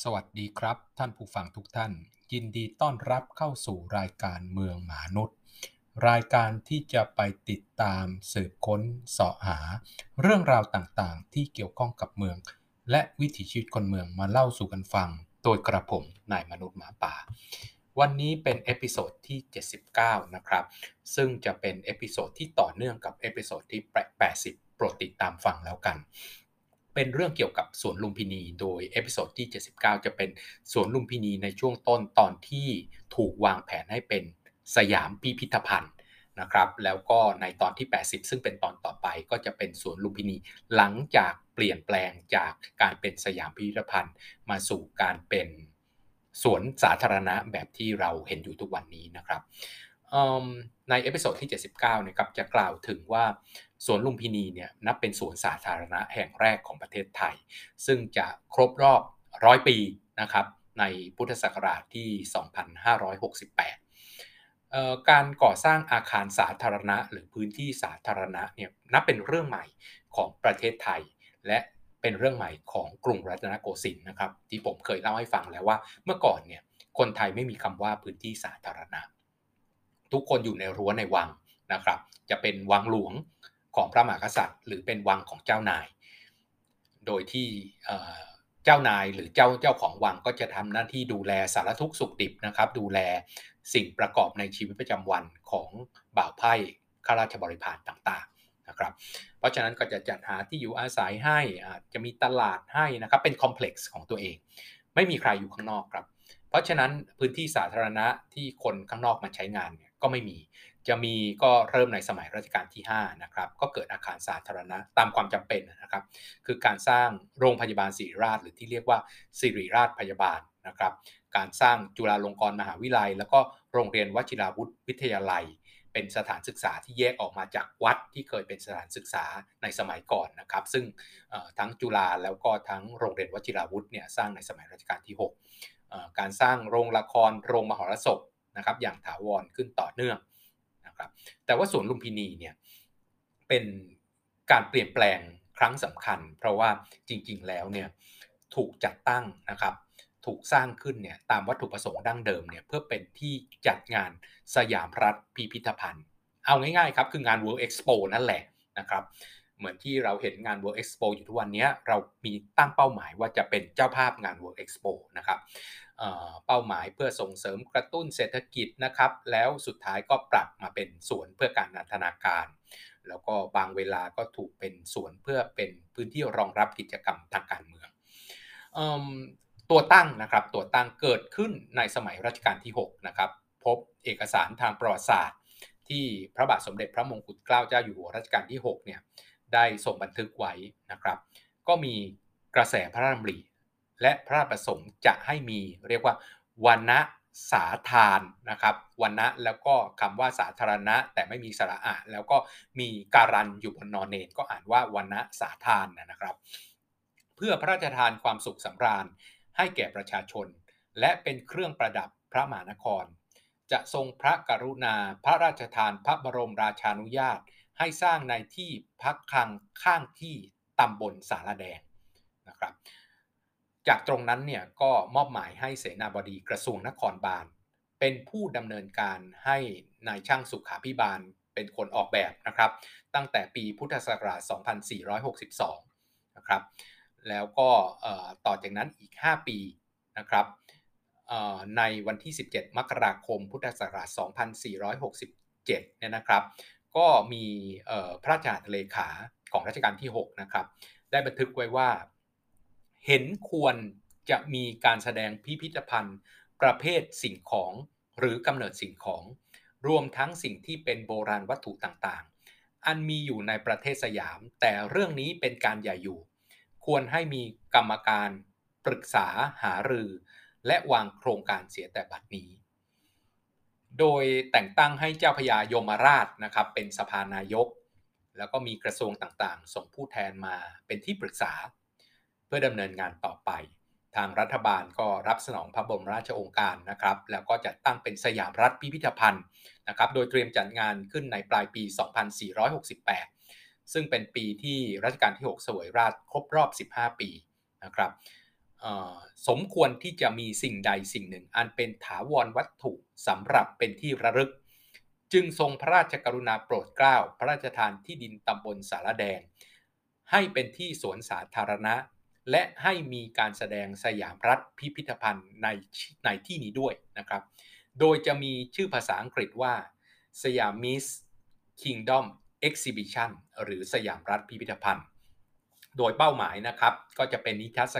สวัสดีครับ ท่านผู้ฟังทุกท่าน ยินดีต้อนรับเข้าสู่รายการเมืองหมานุด รายการที่จะไปติดตามสืบค้นเสาะหา เรื่องราวต่างๆ ที่เกี่ยวข้องกับเมือง และวิถีชีวิตคนเมืองมาเล่าสู่กันฟัง โดยกระผมนายมนุษย์หมาป่า วันนี้เป็น episode ที่ 79 นะครับ ซึ่งจะเป็น episode ที่ต่อเนื่องกับ episode ที่ 80 โปรดติดตามฟังแล้วกัน เป็นเรื่องเกี่ยวกับสวนลุมพินี โดย episode ที่ 79 จะเป็นสวนลุมพินีในช่วงต้นตอนที่ถูกวางแผนให้เป็นสยามพิพิธภัณฑ์นะครับ แล้วก็ในตอนที่ 80 ซึ่งเป็นตอนต่อไปก็จะเป็นสวนลุมพินี หลังจากเปลี่ยนแปลงจากการเป็นสยามพิพิธภัณฑ์ มาสู่การเป็นสวนสาธารณะแบบที่เราเห็นอยู่ทุกวันนี้นะครับ ใน episode ที่ 79นะครับจะกล่าวถึงว่าสวนลุมพินีเนี่ยนับเป็นสวนสาธารณะแห่งแรกของประเทศไทย ซึ่งจะครบรอบร้อยปีนะครับในพุทธศักราชที่ 2568 การก่อสร้างอาคารสาธารณะ หรือพื้นที่สาธารณะเนี่ยนับเป็นเรื่องใหม่ของประเทศไทย และเป็นเรื่องใหม่ของกรุงรัตนโกสินทร์นะครับที่ผมเคยเล่าให้ฟังแล้วว่าเมื่อก่อนเนี่ยคนไทยไม่มีคำว่าพื้นที่สาธารณะ ทุกคนอยู่ในรั้วในวังนะครับ จะเป็นวังหลวงของพระมหากษัตริย์ หรือเป็นวังของเจ้านาย โดยที่เจ้านายหรือเจ้าเจ้าของวังก็จะทำหน้าที่ดูแลสารทุกสุขดิบนะครับ ดูแลสิ่งประกอบในชีวิตประจำวันของบ่าวไพ่ข้าราชบริพารต่างๆนะครับ เพราะฉะนั้นก็จะจัดหาที่อยู่อาศัยให้อาจจะมีตลาดให้นะครับ เป็นคอมเพล็กซ์ของตัวเอง ไม่มีใครอยู่ข้างนอกครับ เพราะฉะนั้นพื้นที่สาธารณะที่คนข้างนอกมาใช้งานเนี่ย ก็ไม่มี จะมีก็เริ่มในสมัยรัชกาลที่5นะครับก็เกิดอาคารสาธารณะตามความจำเป็นนะครับคือการสร้างโรงพยาบาลศิริราช หรือที่เรียกว่าศิริราชพยาบาลนะครับการสร้างจุฬาลงกรณ์มหาวิทยาลัย แล้วก็โรงเรียนวชิราวุธวิทยาลัย เป็นสถานศึกษาที่แยกออกมาจากวัดที่เคยเป็นสถานศึกษาในสมัยก่อนนะครับ ซึ่งทั้งจุฬาแล้วก็ทั้งโรงเรียนวชิราวุธเนี่ยสร้างในสมัยรัชกาลที่ 6 การสร้างโรงละครโรงมหรสพ นะครับอย่างถาวรขึ้นต่อเนื่องนะครับแต่ว่าสวนลุมพินีเนี่ยเป็นการเปลี่ยนแปลงครั้งสำคัญ เพราะว่าจริงๆแล้วเนี่ยถูกจัดตั้งนะครับถูกสร้างขึ้นเนี่ยตามวัตถุประสงค์ดั้งเดิมเนี่ยเพื่อเป็นที่จัดงานสยามรัฐพิพิธภัณฑ์ เอาง่ายๆครับคืองาน World Expo นั่นแหละนะครับ เหมือนที่เราเห็นงาน World Expo อยู่ทุกวันนี้เรามีตั้งเป้าหมายว่าจะเป็นเจ้าภาพงาน World Expo นะครับเป้าหมายเพื่อส่งเสริมกระตุ้นเศรษฐกิจนะครับ แล้วสุดท้ายก็ปรับมาเป็นสวนเพื่อการนันทนาการ แล้วก็บางเวลาก็ถูกเป็นสวนเพื่อเป็นพื้นที่รองรับกิจกรรมทางการเมืองตัวตั้งนะครับตัวตั้งเกิดขึ้นในสมัยรัชกาลที่6นะครับพบเอกสารทางประวัติศาสตร์ ที่พระบาทสมเด็จพระมงกุฎเกล้าเจ้าอยู่หัวรัชกาลที่6เนี่ย ได้ส่งบันทึกไว้นะครับ ก็มีกระแสพระราชดำริและพระราชประสงค์จะให้มีเรียกว่าวันณะสาทานนะครับวันณะแล้วก็คำว่าสาธารณะ แต่ไม่มีสระอะแล้วก็มีการันอยู่บนนอนเนนก็อ่านว่าวันณะสาทานนะครับ เพื่อพระราชทานความสุขสำราญให้แก่ประชาชน และเป็นเครื่องประดับพระมหานคร จะทรงพระกรุณาพระราชทานพระบรมราชานุญาต ให้สร้างในที่พักคังข้างที่ตำบลสารแดงนะครับจากตรงนั้นเนี่ยก็มอบหมายให้เสนาบดีกระทรวงนครบาล เป็นผู้ดำเนินการให้นายช่างสุขาพิบาลเป็นคนออกแบบนะครับ ตั้งแต่ปีพุทธศักราช 2462 นะครับแล้วก็ต่อจากนั้นอีก 5 ปีนะครับในวันที่ 17 มกราคม พุทธศักราช 2467 เนี่ยนะครับ ก็มีพระราชาเลขาของรัชกาลที่ 6 นะครับ ได้บันทึกไว้ว่า เห็นควรจะมีการแสดงพิพิธภัณฑ์ ประเภทสิ่งของหรือกำเนิดสิ่งของ รวมทั้งสิ่งที่เป็นโบราณวัตถุต่างๆ อันมีอยู่ในประเทศสยาม แต่เรื่องนี้เป็นการใหญ่อยู่ ควรให้มีกรรมการปรึกษาหารือ และวางโครงการเสียแต่บัดนี้ โดยแต่งตั้งให้เจ้าพญายมราชนะครับเป็นสภานายก แล้วก็มีกระทรวงต่างๆ ส่งผู้แทนมาเป็นที่ปรึกษา เพื่อดำเนินงานต่อไป ทางรัฐบาลก็รับสนองพระบรมราชโองการนะครับ แล้วก็จัดตั้งเป็นสยามรัฐพิพิธภัณฑ์นะครับ โดยเตรียมจัดงานขึ้นในปลายปี 2468 ซึ่งเป็นปีที่รัชกาลที่ 6 สวยราชครบรอบ 15 ปีนะครับ สมควรที่จะมีสิ่งใดสิ่งหนึ่ง อันเป็นถาวรวัตถุสำหรับเป็นที่ระลึก จึงทรงพระราชกรุณาโปรดเกล้า พระราชทานที่ดินตำบลสารแดง ให้เป็นที่สวนสาธารณะ และให้มีการแสดงสยามรัฐพิพิธภัณฑ์ในในที่นี้ด้วยนะครับ โดยจะมีชื่อภาษาอังกฤษว่า Siamese Kingdom Exhibition หรือสยามรัฐพิพิธภัณฑ์ โดยเป้าหมายนะครับ ก็จะเป็นนิทรรศ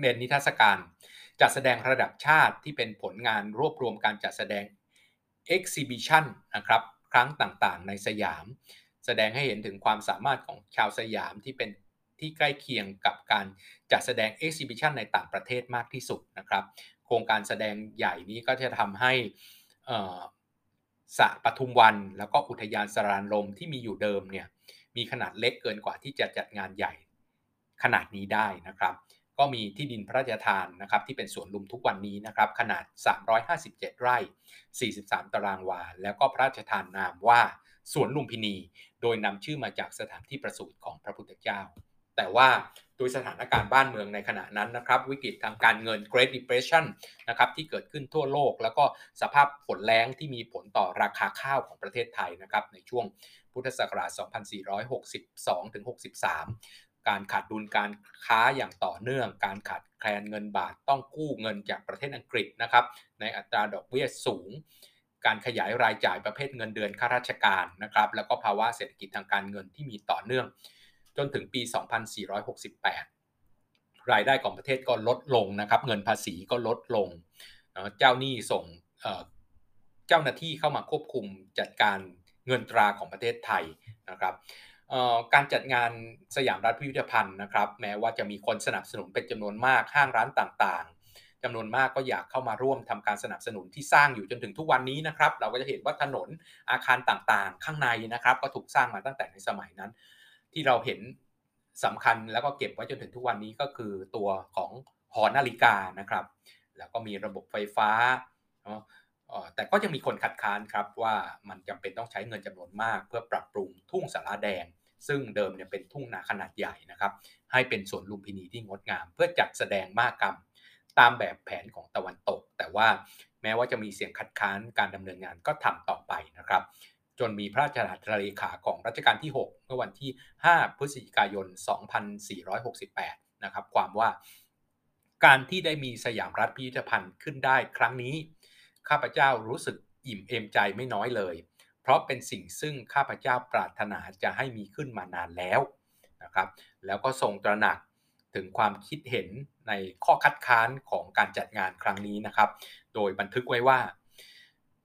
เป็นนิทรรศการ จัดแสดงระดับชาติที่เป็นผลงานรวบรวมการจัดแสดง Exhibition นะครับครั้งต่างๆ ในสยาม แสดงให้เห็นถึงความสามารถของชาวสยามที่เป็นที่ใกล้เคียงกับการจัดแสดง Exhibition ในต่างประเทศมากที่สุดนะครับ โครงการแสดงใหญ่นี้ก็จะทำให้สะปทุมวันแล้วก็อุทยานสรานลมที่มีอยู่เดิมเนี่ยมีขนาดเล็กเกินกว่าที่จะจัดงานใหญ่ ขนาดนี้ได้นะครับ ก็มีที่ดินพระราชทานนะครับที่เป็นสวนลุมทุกวันนี้นะครับขนาด 357 ไร่ 43 ตารางวา แล้วก็พระราชทานนามว่าสวนลุมพินี โดยนำชื่อมาจากสถานที่ประสูติของพระพุทธเจ้า แต่ว่าโดยสถานการณ์บ้านเมืองในขณะนั้นนะครับวิกฤตทางการเงิน Great Depression นะครับที่เกิดขึ้นทั่วโลก แล้วก็สภาพฝนแล้งที่มีผลต่อราคาข้าวของประเทศไทยนะครับในช่วงพุทธศักราช 2462-63 การขาดดุลการค้าอย่างต่อเนื่อง การขาดแคลนเงินบาทต้องกู้เงินจากประเทศอังกฤษนะครับในอัตราดอกเบี้ยสูง การขยายรายจ่ายประเภทเงินเดือนข้าราชการนะครับแล้วก็ภาวะเศรษฐกิจทางการเงินที่มีต่อเนื่อง จนถึงปี 2468 รายได้ของประเทศก็ลดลงนะครับเงินภาษีก็ลดลง เจ้าหนี้ส่งเจ้าหน้าที่เข้ามาควบคุมจัดการเงินตราของประเทศไทยนะครับ การจัดงานสยามรัฐพิพิธภัณฑ์นะครับ แม้ว่าจะมีคนสนับสนุนเป็นจำนวนมากห้างร้านต่างๆจำนวนมากก็อยากเข้ามาร่วมทำการสนับสนุนที่สร้างอยู่จนถึงทุกวันนี้นะครับ เราก็จะเห็นว่าถนนอาคารต่างๆ ข้างในนะครับ ก็ถูกสร้างมาตั้งแต่ในสมัยนั้น ที่เราเห็นสำคัญแล้วก็เก็บไว้จนถึงทุกวันนี้ก็คือตัวของหอนาฬิกานะครับ แล้วก็มีระบบไฟฟ้าแต่ก็ยังมีคนคัดค้านครับว่ามันจำเป็นต้องใช้เงินจำนวนมาก เพื่อปรับปรุงทุ่งสาราแดง ซึ่งเดิมเนี่ยเป็นทุ่งนาขนาดใหญ่นะครับให้เป็นสวนลุมพินีที่งดงาม เพื่อจัดแสดงมากกรรมตามแบบแผนของตะวันตก แต่ว่าแม้ว่าจะมีเสียงคัดค้านการดำเนินงานก็ทำต่อไปนะครับจนมีพระราชาเลขาของรัชกาลที่ 6 เมื่อวันที่ 5 พฤศจิกายน 2468 นะครับ ความว่าการที่ได้มีสยามรัฐพิพิธภัณฑ์ขึ้นได้ครั้งนี้ ข้าพเจ้ารู้สึกอิ่มเอมใจไม่น้อยเลย เพราะเป็นสิ่งซึ่งข้าพเจ้าปรารถนาจะให้มีขึ้นมานานแล้วนะครับ แล้วก็ทรงตระหนักถึงความคิดเห็นในข้อคัดค้านของการจัดงานครั้งนี้นะครับ โดยบันทึกไว้ว่า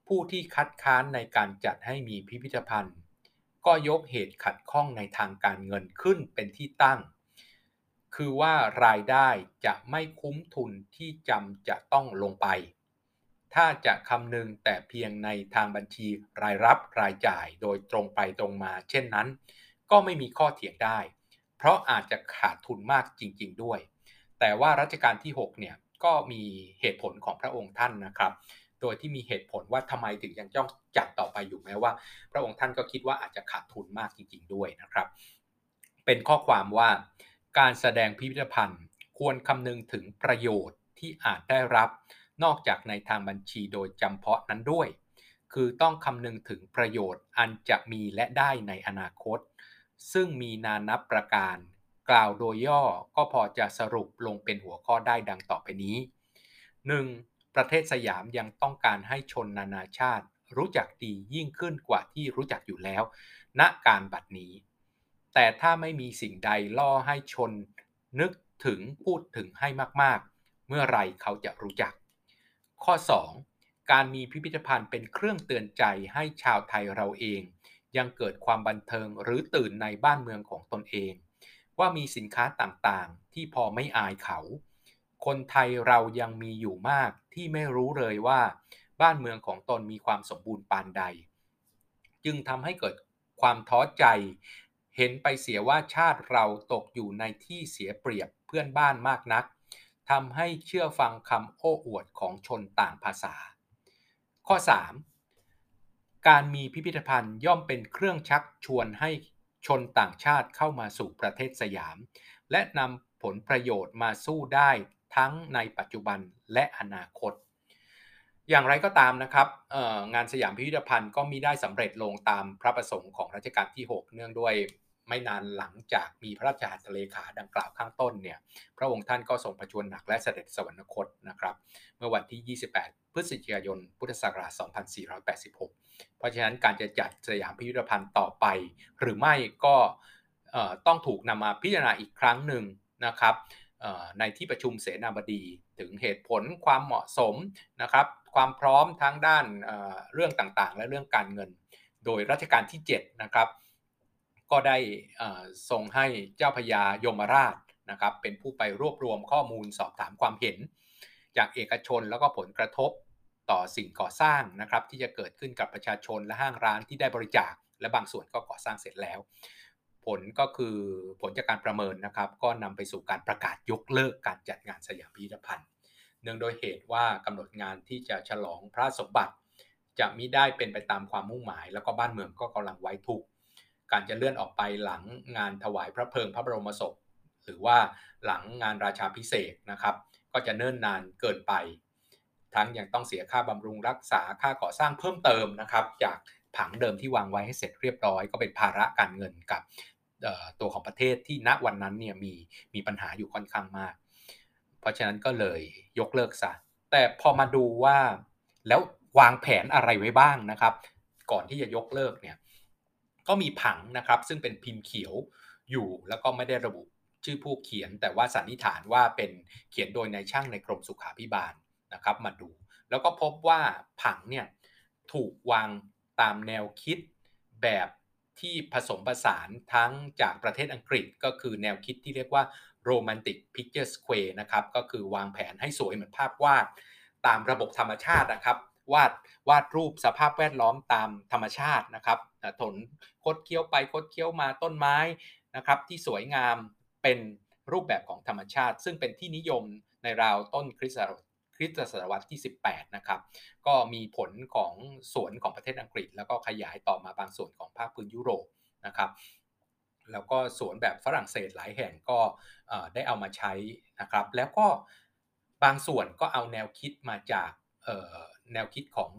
ผู้ที่คัดค้านในการจัดให้มีพิพิธภัณฑ์ ก็ยกเหตุขัดข้องในทางการเงินขึ้นเป็นที่ตั้ง คือว่ารายได้จะไม่คุ้มทุนที่จำจะต้องลงไป ถ้าจะคำนึงแต่เพียงในทางบัญชีรายรับรายจ่ายโดยตรงไปตรงมา เช่นนั้น ก็ไม่มีข้อเถียงได้ เพราะอาจจะขาดทุนมากจริง ๆ ด้วย แต่ว่ารัชกาลที่ 6 เนี่ยก็มีเหตุผลของพระองค์ท่านนะครับ โดยที่มีเหตุผลว่าทำไมถึงยังจ้องจัดต่อไปอยู่แม้ว่า พระองค์ท่านก็คิดว่าอาจจะขาดทุนมากจริง ๆ ด้วยนะครับ เป็นข้อความว่า การแสดงพิพิธภัณฑ์ควรคำนึงถึงประโยชน์ที่อาจได้รับ นอกจากในทางบัญชีโดยจำเพาะนั้นด้วย คือต้องคำนึงถึงประโยชน์อันจะมีและได้ในอนาคต ซึ่งมีนานับประการ กล่าวโดยย่อก็พอจะสรุปลงเป็นหัวข้อได้ดังต่อไปนี้ 1. ประเทศสยามยังต้องการให้ชนนานาชาติ รู้จักดียิ่งขึ้นกว่าที่รู้จักอยู่แล้ว ณการบัดนี้ แต่ถ้าไม่มีสิ่งใดล่อให้ชน นึกถึงพูดถึงให้มากๆ เมื่อไรเขาจะรู้จัก ข้อ 2. การมีพิพิธภัณฑ์เป็นเครื่องเตือนใจให้ชาวไทยเราเอง ยังเกิดความบันเทิงหรือตื่นในบ้านเมืองของตนเอง ว่ามีสินค้าต่างๆ ที่พอไม่อายเขา คนไทยเรายังมีอยู่มากที่ไม่รู้เลยว่า บ้านเมืองของตนมีความสมบูรณ์ปานใด จึงทำให้เกิดความท้อใจ เห็นไปเสียว่าชาติเราตกอยู่ในที่เสียเปรียบเพื่อนบ้านมากนัก ทำให้เชื่อฟังคำโอ้อวดของชนต่างภาษา ข้อ 3. การมีพิพิธภัณฑ์ย่อมเป็นเครื่องชักชวนให้ชนต่างชาติเข้ามาสู่ประเทศสยาม และนำผลประโยชน์มาสู้ได้ทั้งในปัจจุบันและอนาคต อย่างไรก็ตามนะครับงานสยามพิพิธภัณฑ์ก็มีได้สำเร็จลงตามพระประสงค์ของรัชกาลที่ 6 เนื่องด้วย ไม่นานหลังจากมีพระราชหัตถเลขาดังกล่าวข้างต้นเนี่ยพระองค์ท่านก็ทรงประชวรหนักและเสด็จสวรรคตนะครับเมื่อวันที่ 28 พฤศจิกายน พุทธศักราช 2486 เพราะฉะนั้นการจะจัดสยามพิพิธภัณฑ์ต่อไป หรือไม่ก็ต้องถูกนำมาพิจารณาอีกครั้งหนึ่งนะครับในที่ประชุมเสนาบดีถึงเหตุผลความเหมาะสมนะครับความพร้อมทั้งด้านเรื่องต่างๆ และเรื่องการเงิน โดยรัชกาลที่7นะครับ ก็ได้ส่งให้เจ้าพญายมราชนะครับเป็นผู้ไปรวบรวมข้อมูลสอบถามความเห็น จากเอกชนแล้วก็ผลกระทบต่อสิ่งก่อสร้างนะครับที่จะเกิดขึ้นกับประชาชนและห้างร้านที่ได้บริจาค และบางส่วนก็ก่อสร้างเสร็จแล้ว ผลก็คือผลจากการประเมินนะครับ ก็นำไปสู่การประกาศยกเลิกการจัดงานสยามพิพิธภัณฑ์เนื่องโดยเหตุว่ากำหนดงานที่จะฉลองพระสมบัติ จะมิได้เป็นไปตามความมุ่งหมาย แล้วก็บ้านเมืองก็กำลังไว้ทุกข์ การจะเลื่อนออกไปหลังงานถวายพระเพลิงพระบรมศพ หรือว่าหลังงานราชาพิเศษนะครับ ก็จะเนิ่นนานเกินไป ทั้งยังต้องเสียค่าบำรุงรักษาค่าก่อสร้างเพิ่มเติมนะครับ จากผังเดิมที่วางไว้ให้เสร็จเรียบร้อย ก็เป็นภาระการเงินกับตัวของประเทศที่ณวันนั้นเนี่ยมีมีปัญหาอยู่ค่อนข้างมาก เพราะฉะนั้นก็เลยยกเลิกซะแต่พอมาดูว่าแล้ววางแผนอะไรไว้บ้างนะครับ ก่อนที่จะยกเลิกเนี่ย ก็มีผังนะครับ ซึ่งเป็นพิมพ์เขียวอยู่แล้วก็ไม่ได้ระบุชื่อผู้เขียน แต่ว่าสันนิษฐานว่าเป็นเขียนโดยนายช่างในกรมสุขาภิบาลนะครับมาดู แล้วก็พบว่าผังเนี่ยถูกวางตามแนวคิดแบบที่ผสมผสานทั้งจากประเทศอังกฤษก็คือแนวคิดที่เรียกว่า Romantic Picture Square นะครับก็คือวางแผนให้สวยเหมือนภาพวาดตามระบบธรรมชาตินะครับ วาดวาดรูปสภาพแวดล้อมตามธรรมชาตินะครับถนคดเคี้ยวไปคดเคี้ยวมาต้นไม้นะครับ ที่สวยงามเป็นรูปแบบของธรรมชาติ ซึ่งเป็นที่นิยมในราวต้นคริสต์คริสตศตวรรษที่ 18 นะครับ ก็มีผลของสวนของประเทศอังกฤษ แล้วก็ขยายต่อมาบางส่วนของภาคพื้นยุโรปนะครับ แล้วก็สวนแบบฝรั่งเศสหลายแห่งก็ได้เอามาใช้นะครับ แล้วก็บางส่วนก็เอาแนวคิดมาจาก แนวคิดของ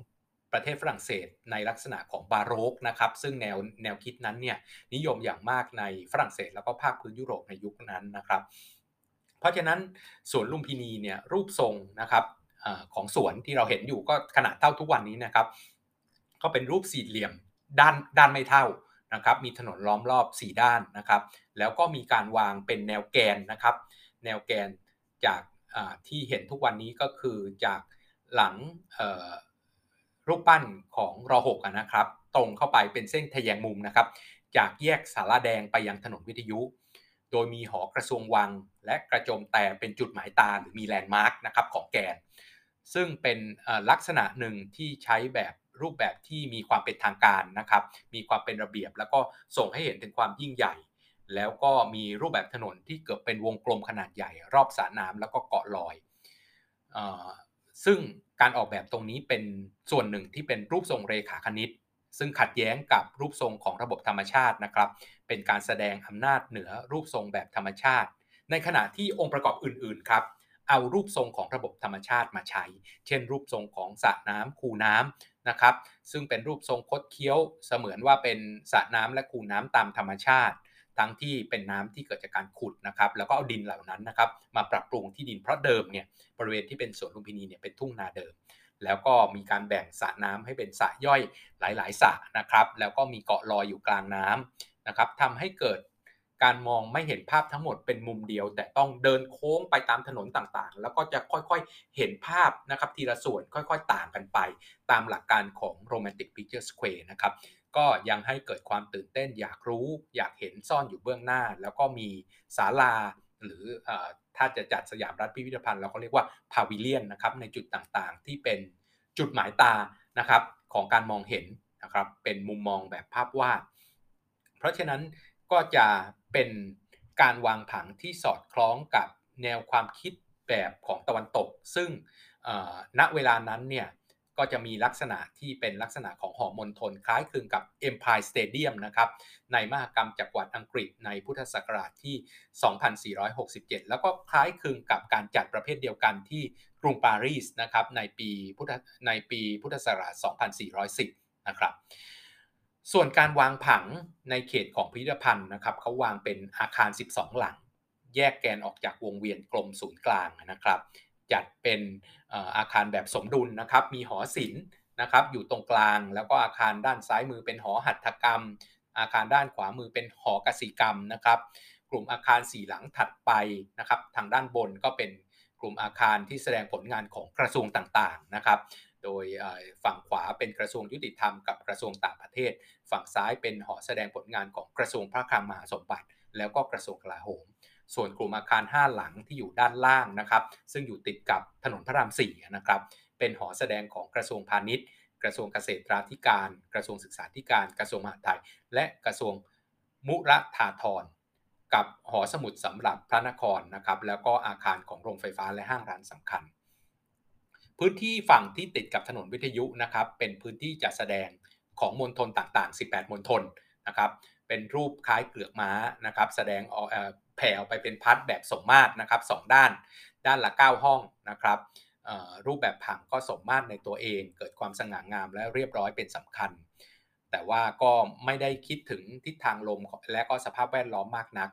ประเทศฝรั่งเศสในลักษณะของบาโรกนะครับ ซึ่งแนวแนวคิดนั้นเนี่ยนิยมอย่างมากในฝรั่งเศส แล้วก็ภาคพื้นยุโรปในยุคนั้นนะครับ เพราะฉะนั้นสวนลุมพินีเนี่ยรูปทรงนะครับอของสวนที่เราเห็นอยู่ก็ขนาดเท่าทุกวันนี้นะครับก็เป็นรูปสี่เหลี่ยมด้านด้านไม่เท่านะครับมีถนนล้อมรอบ 4 ด้านนะครับ แล้วก็มีการวางเป็นแนวแกนนะครับ แนวแกนจากที่เห็นทุกวันนี้ก็คือจาก หลังรูปปั้นของรอหกนะครับ ตรงเข้าไปเป็นเส้นทะแยงมุมนะครับ จากแยกสาราแดงไปยังถนนวิทยุ โดยมีหอกระทรวงวัง และกระโจมแต่เป็นจุดหมายตาหรือมีแลนด์มาร์กนะครับของแกน ซึ่งเป็นลักษณะหนึ่งที่ใช้แบบรูปแบบที่มีความเป็นทางการนะครับ มีความเป็นระเบียบ แล้วก็ส่งให้เห็นถึงความยิ่งใหญ่ แล้วก็มีรูปแบบถนนที่เกือบเป็นวงกลมขนาดใหญ่ รอบสระน้ำแล้วก็เกาะลอย ซึ่งการออกแบบตรงนี้เป็นส่วนหนึ่งที่เป็นรูปทรงเรขาคณิต ซึ่งขัดแย้งกับรูปทรงของระบบธรรมชาตินะครับ เป็นการแสดงอำนาจเหนือรูปทรงแบบธรรมชาติ ในขณะที่องค์ประกอบอื่น ๆ ครับ เอารูปทรงของระบบธรรมชาติมาใช้ เช่น รูปทรงของสระน้ำคูน้ำนะครับ ซึ่งเป็นรูปทรงคดเคี้ยวเสมือนว่าเป็นสระน้ำและคูน้ำตามธรรมชาติ ทั้งที่เป็นน้ำที่เกิดจากการขุดนะครับ แล้วก็เอาดินเหล่านั้นนะครับ มาปรับปรุงที่ดินเพราะเดิมเนี่ยบริเวณที่เป็นสวนลุมพินีเนี่ยเป็นทุ่งนาเดิม แล้วก็มีการแบ่งสระน้ำให้เป็นสระย่อยหลาย ๆสระนะครับ แล้วก็มีเกาะลอยอยู่กลางน้ำนะครับทำให้เกิดการมองไม่เห็นภาพทั้งหมดเป็นมุมเดียว แต่ต้องเดินโค้งไปตามถนนต่างๆ แล้วก็จะค่อยๆเห็นภาพนะครับทีละส่วนค่อยๆต่างกันไป ตามหลักการของ Romantic Picture Square นะครับ ก็ยังให้เกิดความตื่นเต้น อยากรู้อยากเห็นซ่อนอยู่เบื้องหน้า แล้วก็มีศาลาหรือถ้าจะจัดสยามรัฐพิพิธภัณฑ์เราก็เรียกว่าพาวิเลียนนะครับในจุดต่างๆ ที่เป็นจุดหมายตานะครับของการมองเห็นนะครับเป็นมุมมองแบบภาพวาดเพราะฉะนั้นก็จะเป็นการวางผังที่สอดคล้องกับแนวความคิดแบบของตะวันตก ซึ่งณเวลานั้นเนี่ย ก็จะมีลักษณะที่เป็นลักษณะของหอมณฑลคล้ายคลึงกับ Empire Stadium นะครับในมหกรรมจักรวรรดิอังกฤษในพุทธศักราชที่ 2467 แล้วก็คล้ายคลึงกับการจัดประเภทเดียวกันที่กรุงปารีสนะครับในปีพุทธในปีพุทธศักราช 2410 นะครับส่วนการวางผังในเขตของพิพิธภัณฑ์นะครับเขาวางเป็นอาคาร 12 หลัง แยกแกนออกจากวงเวียนกลมศูนย์กลางนะครับ จัดเป็นอาคารแบบสมดุลนะครับ มีหอศิลป์นะครับอยู่ตรงกลาง แล้วก็อาคารด้านซ้ายมือเป็นหอหัตถกรรม อาคารด้านขวามือเป็นหอกสิกรรมนะครับ กลุ่มอาคารสี่หลังถัดไปนะครับ ทางด้านบนก็เป็นกลุ่มอาคารที่แสดงผลงานของกระทรวงต่างๆนะครับ โดยฝั่งขวาเป็นกระทรวงยุติธรรมกับกระทรวงต่างประเทศ ฝั่งซ้ายเป็นหอแสดงผลงานของกระทรวงพระคลังมหาสมบัติ แล้วก็กระทรวงกลาโหม ส่วนกลุ่มอาคาร 5 หลังที่อยู่ด้านล่างนะครับ ซึ่งอยู่ติดกับถนนพระราม4นะครับ เป็นหอแสดงของกระทรวงพาณิชย์ กระทรวงเกษตรธิการ กระทรวงศึกษาธิการ กระทรวงมหาดไทย และกระทรวงมุรธาธรกับหอสมุดสำหรับพระนครนะครับ แล้วก็อาคารของโรงไฟฟ้าและห้างร้านสำคัญ พื้นที่ฝั่งที่ติดกับถนนวิทยุนะครับ เป็นพื้นที่จัดแสดงของมณฑลต่างๆ 18 มณฑลนะครับ เป็นรูปคล้ายเกลือกม้านะครับ แสดงออก แผ่ออกไปเป็นพัดแบบสมมาตรนะครับสด้าน ด้านละ 9 ห้องนะครับรูปแบบผังก็สมมาตรในตัวเอง เกิดความสง่างามและเรียบร้อยเป็นสำคัญ แต่ว่าก็ไม่ได้คิดถึงทิศทางลมและก็สภาพแวดล้อมมากนัก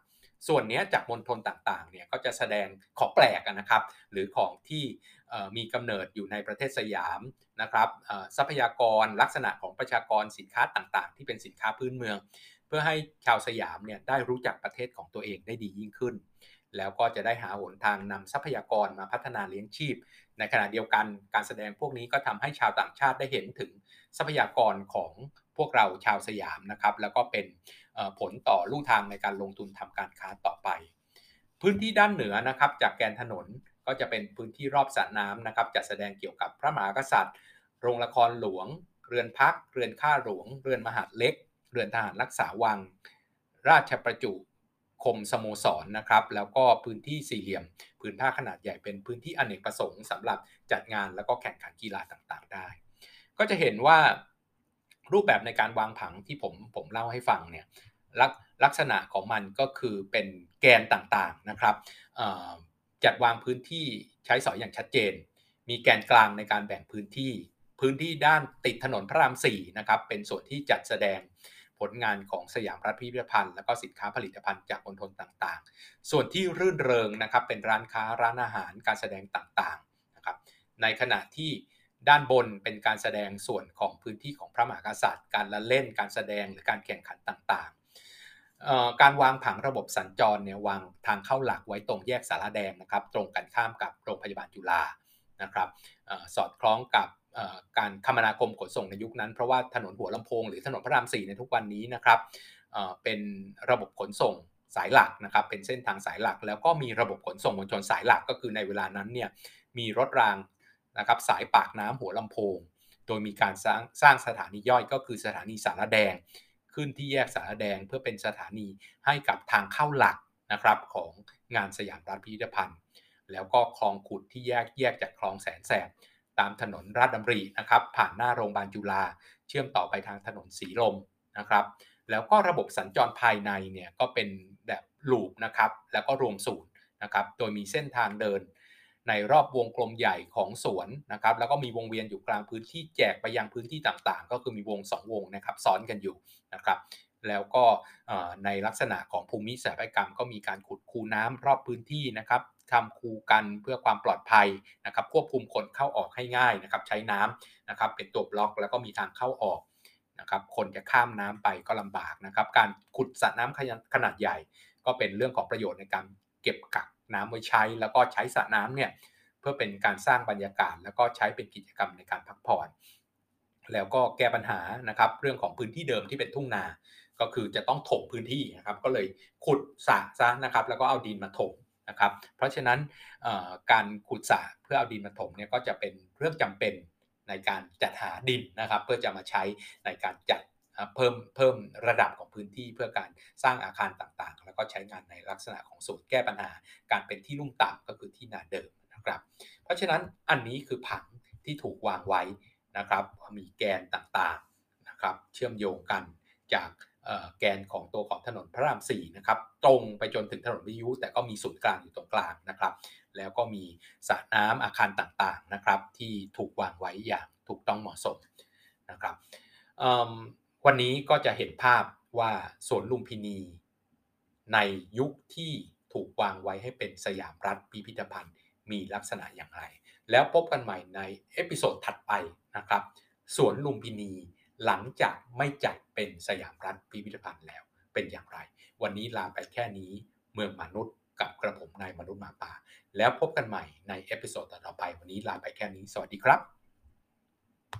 ส่วนนี้จากมณฑลต่างๆเนี่ยก็จะแสดงของแปลกนะครับ หรือของที่มีกำเนิดอยู่ในประเทศสยามนะครับทรัพยากรลักษณะของประชากรสินค้าต่างๆ ที่เป็นสินค้าพื้นเมือง พื่อให้ชาวสยามเนี่ยได้รู้จักประเทศของตัวเองได้ดียิ่งขึ้น แล้วก็จะได้หาหนทางนำทรัพยากรมาพัฒนาเลี้ยงชีพ ในขณะเดียวกันการแสดงพวกนี้ก็ทำให้ชาวต่างชาติได้เห็นถึงทรัพยากรของพวกเราชาวสยามนะครับแล้วก็เป็นผลต่อลู่ทางในการลงทุนทำการค้าต่อไป พื้นที่ด้านเหนือนะครับจากแกนถนนก็จะเป็นพื้นที่รอบสระน้ำนะครับจัดแสดงเกี่ยวกับพระมหากษัตริย์ โรงละครหลวง เรือนพัก เรือนข้าหลวง เรือนมหาดเล็ก เรือนทหารรักษาวัง ราชประจุคมสโมสรนนะครับแล้วก็พื้นที่สี่เหลี่ยมพื้นผ้าขนาดใหญ่เป็นพื้นที่อเนกประสงค์สำหรับจัดงานแล้วก็แข่งขันกีฬาต่างๆ ได้ ก็จะเห็นว่ารูปแบบในการวางผังที่ผมผมเล่าให้ฟังเนี่ยลักลักษณะของมันก็คือเป็นแกนต่างๆนะครับจัดวางพื้นที่ใช้สอยอย่างชัดเจน มีแกนกลางในการแบ่งพื้นที่ พื้นที่ด้านติดถนนพระรามสี่นะครับเป็นส่วนที่จัดแสดง ลงานของสยามรัฐพิพิธภัณฑ์ และก็สินค้าผลิตภัณฑ์จากมณฑลต่างๆ ส่วนที่รื่นเริงนะครับเป็นร้านค้าร้านอาหารการแสดงต่างๆนะครับในขณะที่ด้านบนเป็นการแสดงส่วนของพื้นที่ของพระมหากษัตริย์ การละเล่นการแสดงหรือการแข่งขันต่างๆ การวางผังระบบสัญจรเนี่ยวางทางเข้าหลักไว้ตรงแยกสารแดงนะครับ ตรงกันข้ามกับโรงพยาบาลจุฬานะครับสอดคล้องกับ การคมนาคมขนส่งในยุคนั้น เพราะว่าถนนหัวลำโพงหรือถนนพระรามสี่ในทุกวันนี้นะครับเป็นระบบขนส่งสายหลักนะครับเป็นเส้นทางสายหลัก แล้วก็มีระบบขนส่งมวลชนสายหลักก็คือในเวลานั้นเนี่ยมีรถรางนะครับสายปากน้ำหัวลำโพง โดยมีการสร้างสร้างสถานีย่อยก็คือสถานีสารแดง ขึ้นที่แยกสารแดงเพื่อเป็นสถานีให้กับทางเข้าหลักนะครับของงานสยามรัฐพิพิธภัณฑ์ แล้วก็คลองขุดที่แยกแยกจากคลองแสนแสบ ตามถนนราชดำรินะครับ ผ่านหน้าโรงพยาบาลจุฬาเชื่อมต่อไปทางถนนสีลมนะครับแล้วก็ระบบสัญจรภายในเนี่ยก็เป็นแบบลูปนะครับแล้วก็รวมศูนย์นะครับโดยมีเส้นทางเดิน ในรอบวงกลมใหญ่ของสวนนะครับแล้วก็มีวงเวียนอยู่กลางพื้นที่แจกไปยังพื้นที่ต่างๆ ก็คือมีวง 2 วงนะครับซ้อนกันอยู่นะครับแล้วก็ในลักษณะของภูมิสถาปัตยกรรมก็มีการขุดคูน้ำรอบพื้นที่นะครับ ทำคูกันเพื่อความปลอดภัยนะครับควบคุมคนเข้าออกให้ง่ายนะครับใช้น้ำนะครับเป็นตัวบล็อกแล้วก็มีทางเข้าออกนะครับคนจะข้ามน้ำไปก็ลำบากนะครับการขุดสระน้ำขนาดใหญ่ ก็เป็นเรื่องของประโยชน์ในการเก็บกักน้ำไว้ใช้ แล้วก็ใช้สระน้ำเนี่ยเพื่อเป็นการสร้างบรรยากาศ แล้วก็ใช้เป็นกิจกรรมในการพักผ่อนแล้วก็แก้ปัญหานะครับเรื่องของพื้นที่เดิมที่เป็นทุ่งนา ก็คือจะต้องถมพื้นที่นะครับก็เลยขุดสระซะนะครับแล้วก็เอาดินมาถม นะครับ เพราะฉะนั้นการขุดสระเพื่อเอาดินมาถมเนี่ยก็จะเป็นเรื่องจำเป็นในการจัดหาดินนะครับ เพื่อจะมาใช้ในการจัดเพิ่มเพิ่มระดับของพื้นที่เพื่อการสร้างอาคารต่างๆ แล้วก็ใช้งานในลักษณะของสูตรแก้ปัญหา การเป็นที่ลุ่มต่ำก็คือที่นาเดิมนะครับ เพราะฉะนั้นอันนี้คือผังที่ถูกวางไว้นะครับมีแกนต่างๆนะครับ เชื่อมโยงกันจาก แกนของตัวของถนนพระราม4นะครับตรงไปจนถึงถนนวิทยุ แต่ก็มีศูนย์กลางอยู่ตรงกลางนะครับ แล้วก็มีสระน้ำอาคารต่างๆนะครับ ที่ถูกวางไว้อย่างถูกต้องเหมาะสมนะครับวันนี้ก็จะเห็นภาพว่าสวนลุมพินี ในยุคที่ถูกวางไว้ให้เป็นสยามรัฐพิพิธภัณฑ์มีลักษณะอย่างไร แล้วพบกันใหม่ใน episode ถัดไปนะครับสวนลุมพินี หลังจากไม่จัดเป็นสยามรัฐพิพิธภัณฑ์แล้วเป็นอย่างไร วันนี้ลาไปแค่นี้เมืองหมานุดกับกระผมนายมนุษย์หมาป่า แล้วพบกันใหม่ใน episode ต่อไปวันนี้ลาไปแค่นี้สวัสดีครับ